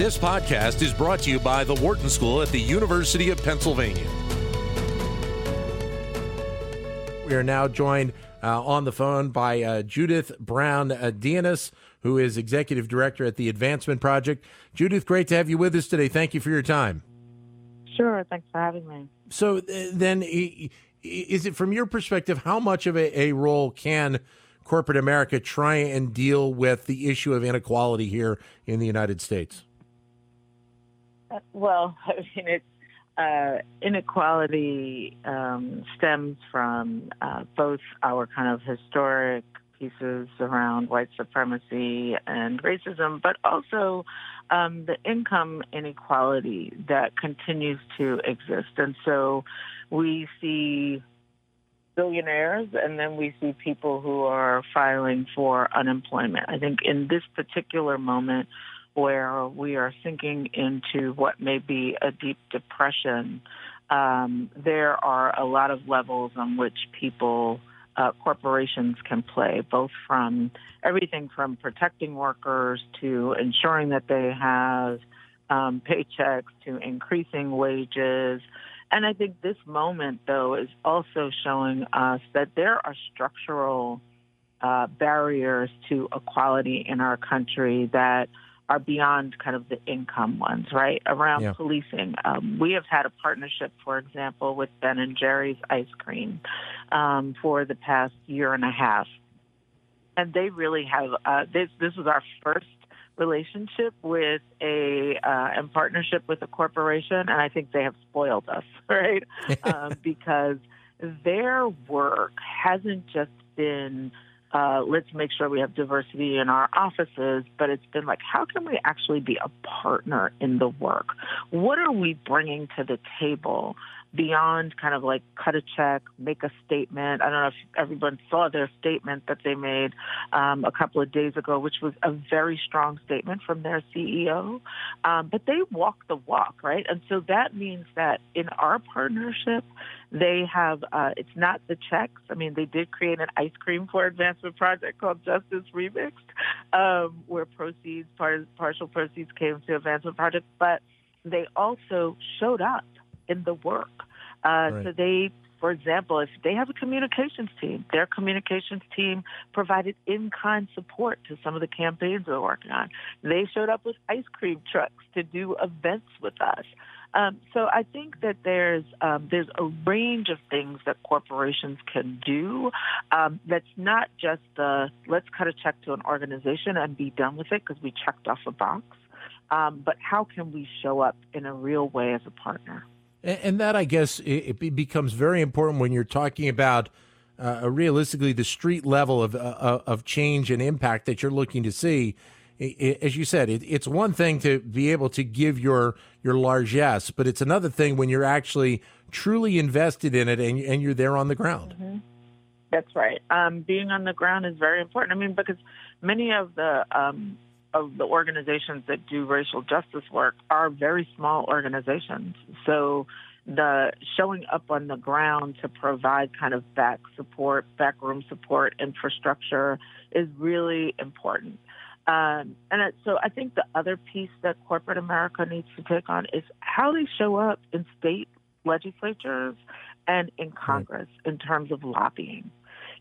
This podcast is brought to you by the Wharton School at the University of Pennsylvania. We are now joined uh, on the phone by uh, Judith Browne uh, Dianis, who is executive director at the Advancement Project. Judith, great to have you with us today. Thank you for your time. Sure. Thanks for having me. So, uh, then, is it from your perspective, how much of a, a role can corporate America try and deal with the issue of inequality here in the United States? Well, I mean, it's uh, inequality um, stems from uh, both our kind of historic pieces around white supremacy and racism, but also um, the income inequality that continues to exist. And so we see billionaires and then we see people who are filing for unemployment. I think in this particular moment, where we are sinking into what may be a deep depression, um, there are a lot of levels on which people, uh, corporations can play, both from everything from protecting workers to ensuring that they have um, paychecks to increasing wages. And I think this moment, though, is also showing us that there are structural uh, barriers to equality in our country that are beyond kind of the income ones, right? Around yeah. policing, um, we have had a partnership, for example, with Ben and Jerry's ice cream um, for the past year and a half, and they really have. Uh, this this was our first relationship with a uh, and partnership with a corporation, and I think they have spoiled us, right? um, because their work hasn't just been uh, let's make sure we have diversity in our offices, but it's been like, how can we actually be a partner in the work? What are we bringing to the table beyond kind of like cut a check, make a statement? I don't know if everyone saw their statement that they made um, a couple of days ago, which was a very strong statement from their CEO. Um, but they walk the walk, right? And so that means that in our partnership, they have, uh, it's not the checks. I mean, they did create an ice cream for advancement project called Justice ReMix'd, um, where proceeds, part, partial proceeds came to advancement project, but they also showed up in the work. Uh, right. So they, for example, if they have a communications team, their communications team provided in-kind support to some of the campaigns they're working on. They showed up with ice cream trucks to do events with us. Um, so I think that there's um, there's a range of things that corporations can do. Um, that's not just the let's cut a check to an organization and be done with it because we checked off a box. Um, but how can we show up in a real way as a partner? And that, I guess, it becomes very important when you're talking about uh, realistically the street level of uh, of change and impact that you're looking to see as you said, it, it's one thing to be able to give your your largesse, but it's another thing when you're actually truly invested in it and, and you're there on the ground. Mm-hmm. That's right. Um, being on the ground is very important. I mean, because many of the um, of the organizations that do racial justice work are very small organizations. So the showing up on the ground to provide kind of back support, backroom support, infrastructure is really important. Um, and it, so I think the other piece that corporate America needs to take on is how they show up in state legislatures and in Congress in terms of lobbying.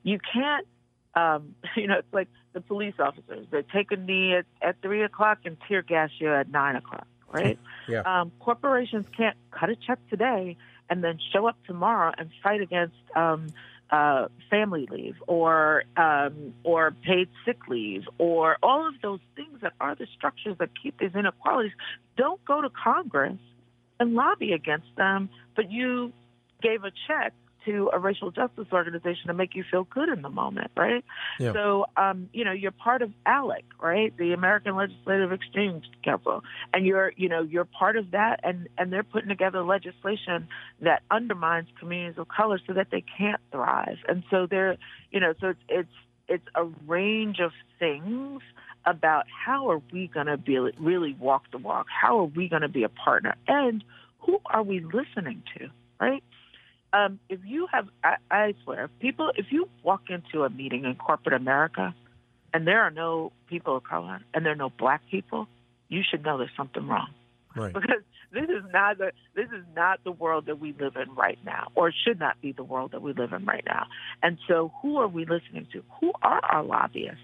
You can't, um, you know, it's like the police officers. They take a knee at, at 3 o'clock and tear gas you at 9 o'clock, right? yeah. Um, corporations can't cut a check today and then show up tomorrow and fight against um, uh, family leave or um, or paid sick leave or all of those things that are the structures that keep these inequalities don't go to Congress and lobby against them, but you gave a check to a racial justice organization to make you feel good in the moment, right? Yeah. So, um, you know, you're part of ALEC, right? The American Legislative Exchange Council, and you're, you know, you're part of that, and and they're putting together legislation that undermines communities of color so that they can't thrive, and so they're, you know, so it's it's it's a range of things about how are we going to be really walk the walk? How are we going to be a partner? And who are we listening to, right? Um, if you have, I, I swear, people, if you walk into a meeting in corporate America and there are no people of color and there are no black people, you should know there's something wrong. Right. Because this is not the this is not the world that we live in right now, or should not be the world that we live in right now. And so, who are we listening to? Who are our lobbyists?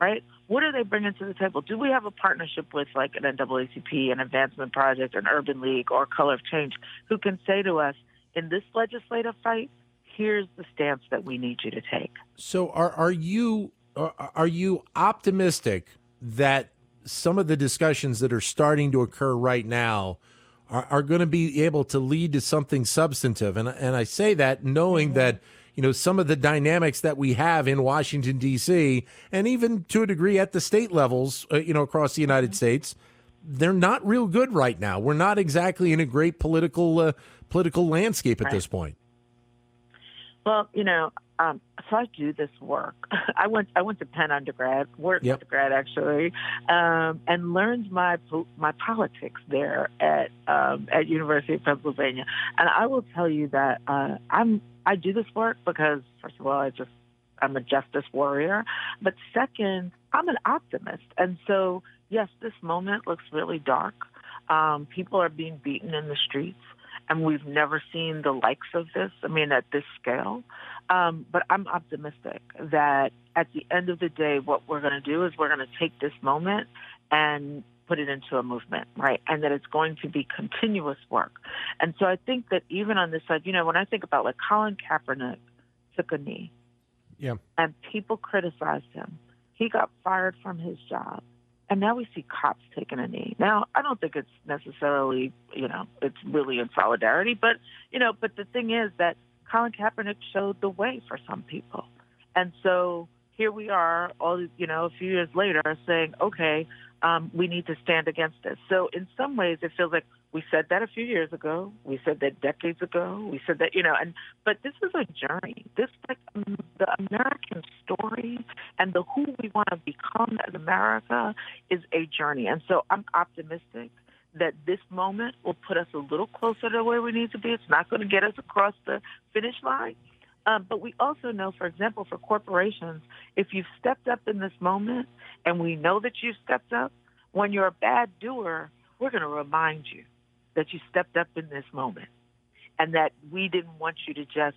Right? What are they bringing to the table? Do we have a partnership with like an NAACP, an Advancement Project, an Urban League, or Color of Change, who can say to us, in this legislative fight, here's the stance that we need you to take. So, are are you are, you optimistic that some of the discussions that are starting to occur right now are, are going to be able to lead to something substantive. And and I say that knowing that you know some of the dynamics that we have in Washington D.C. and even to a degree at the state levels, uh, you know, across the United States, they're not real good right now. We're not exactly in a great political uh, political landscape at Right. this point. Well, you know, um, so I do this work. I went I went to Penn undergrad, worked Yep. undergrad actually, um, and learned my my politics there at um, at University of Pennsylvania. And I will tell you that uh, I'm I do this work because first of all, I just I'm a justice warrior, but second, I'm an optimist, and so yes, this moment looks really dark. Um, people are being beaten in the streets and we've never seen the likes of this. I mean, at this scale. Um, but I'm optimistic that at the end of the day, what we're going to do is we're going to take this moment and put it into a movement, right? And that it's going to be continuous work. And so I think that even on this side, you know, when I think about like Colin Kaepernick took a knee Yeah. and people criticized him, he got fired from his job. And now we see cops taking a knee. Now, I don't think it's necessarily, you know, it's really in solidarity, but, you know, but the thing is that Colin Kaepernick showed the way for some people. And so here we are, all, you know, a few years later saying, okay, um, we need to stand against this. So in some ways, it feels like we said that a few years ago. We said that decades ago. We said that, you know, and but this is a journey. This like um, the American story and the who we want to become as America is a journey. And so I'm optimistic that this moment will put us a little closer to where we need to be. It's not going to get us across the finish line. Um, but we also know, for example, for corporations, if you've stepped up in this moment and we know that you've stepped up, when you're a bad doer, we're going to remind you that you stepped up in this moment and that we didn't want you to just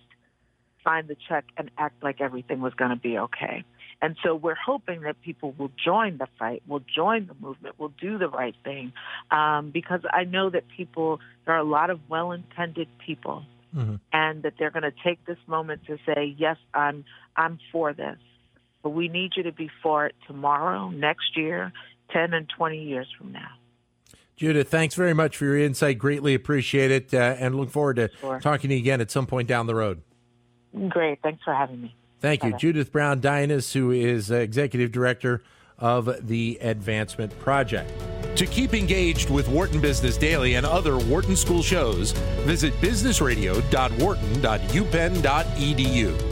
sign the check and act like everything was going to be okay. And so we're hoping that people will join the fight, will join the movement, will do the right thing, um, because I know that people, there are a lot of well-intended people, Mhm. and that they're going to take this moment to say, yes, I'm, I'm for this, but we need you to be for it tomorrow, next year, 10 and 20 years from now. Judith, thanks very much for your insight. Greatly appreciate it, uh, and look forward to Sure. talking to you again at some point down the road. Great. Thanks for having me. Thank you, Bye-bye. Judith Browne Dianis, who is uh, executive director of the Advancement Project. To keep engaged with Wharton Business Daily and other Wharton School shows, visit businessradio.wharton.upenn.edu.